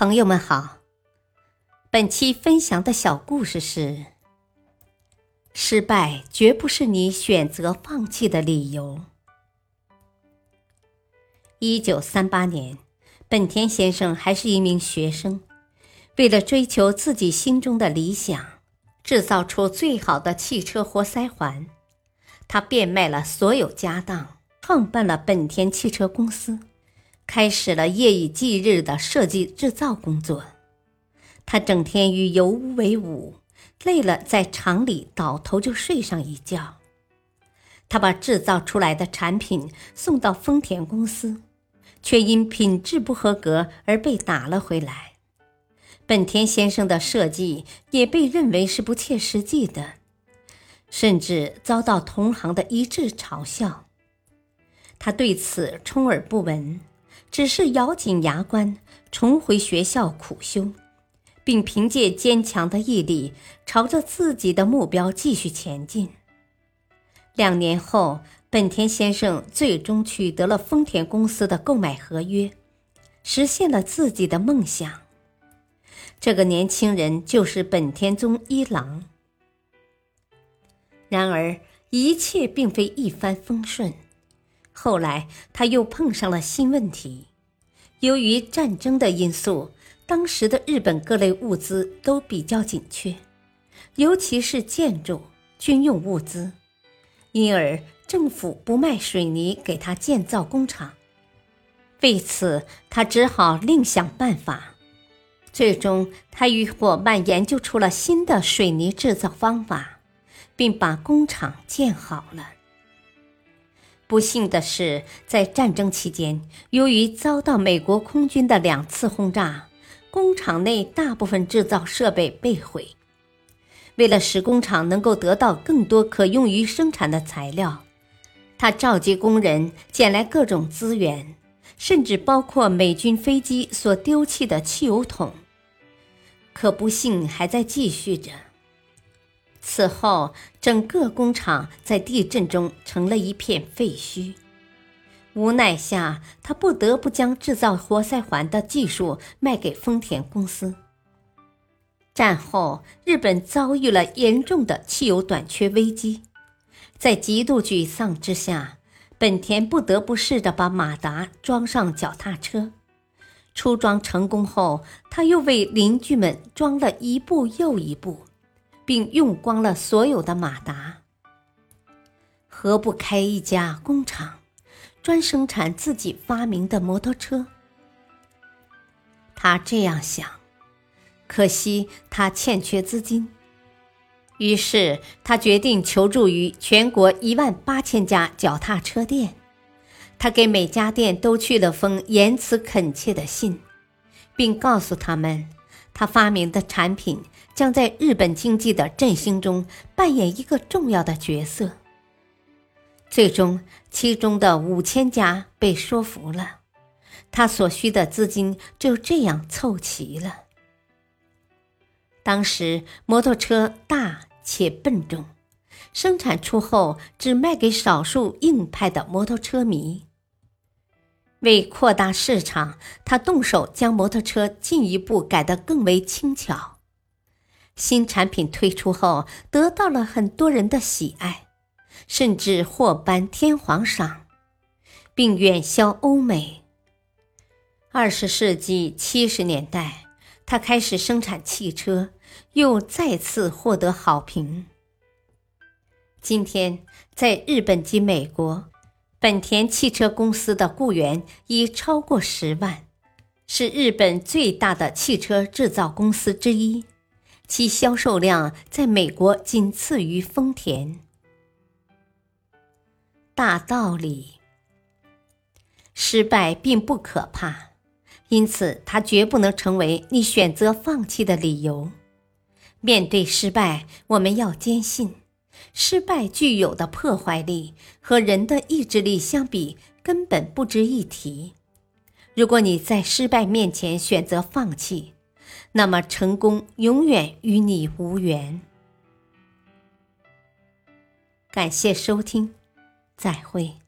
朋友们好，本期分享的小故事是：失败绝不是你选择放弃的理由。一九三八年，本田先生还是一名学生，为了追求自己心中的理想，制造出最好的汽车活塞环，他变卖了所有家当，创办了本田汽车公司。开始了夜以继日的设计制造工作，他整天与油污为伍，累了在厂里倒头就睡上一觉。他把制造出来的产品送到丰田公司，却因品质不合格而被打了回来。本田先生的设计也被认为是不切实际的，甚至遭到同行的一致嘲笑。他对此充耳不闻。只是咬紧牙关，重回学校苦修，并凭借坚强的毅力，朝着自己的目标继续前进。两年后，本田先生最终取得了丰田公司的购买合约，实现了自己的梦想。这个年轻人就是本田宗一郎。然而，一切并非一帆风顺。后来，他又碰上了新问题。由于战争的因素，当时的日本各类物资都比较紧缺，尤其是建筑、军用物资，因而政府不卖水泥给他建造工厂。为此，他只好另想办法。最终，他与伙伴研究出了新的水泥制造方法，并把工厂建好了。不幸的是，在战争期间，由于遭到美国空军的两次轰炸，工厂内大部分制造设备被毁。为了使工厂能够得到更多可用于生产的材料，他召集工人捡来各种资源，甚至包括美军飞机所丢弃的汽油桶。可不幸还在继续着。此后，整个工厂在地震中成了一片废墟。无奈下，他不得不将制造活塞环的技术卖给丰田公司。战后，日本遭遇了严重的汽油短缺危机，在极度沮丧之下，本田不得不试着把马达装上脚踏车。出装成功后，他又为邻居们装了一部又一部。并用光了所有的马达，何不开一家工厂，专生产自己发明的摩托车？他这样想，可惜他欠缺资金，于是他决定求助于全国一万八千家脚踏车店。他给每家店都去了封言辞恳切的信，并告诉他们。他发明的产品将在日本经济的振兴中扮演一个重要的角色。最终，其中的五千家被说服了，他所需的资金就这样凑齐了。当时，摩托车大且笨重，生产出后只卖给少数硬派的摩托车迷。为扩大市场，他动手将摩托车进一步改得更为轻巧。新产品推出后，得到了很多人的喜爱，甚至获颁天皇赏，并远销欧美。二十世纪七十年代，他开始生产汽车，又再次获得好评。今天，在日本及美国。本田汽车公司的雇员已超过十万，是日本最大的汽车制造公司之一，其销售量在美国仅次于丰田。大道理：失败并不可怕，因此它绝不能成为你选择放弃的理由。面对失败，我们要坚信。失败具有的破坏力和人的意志力相比，根本不值一提。如果你在失败面前选择放弃，那么成功永远与你无缘。感谢收听，再会。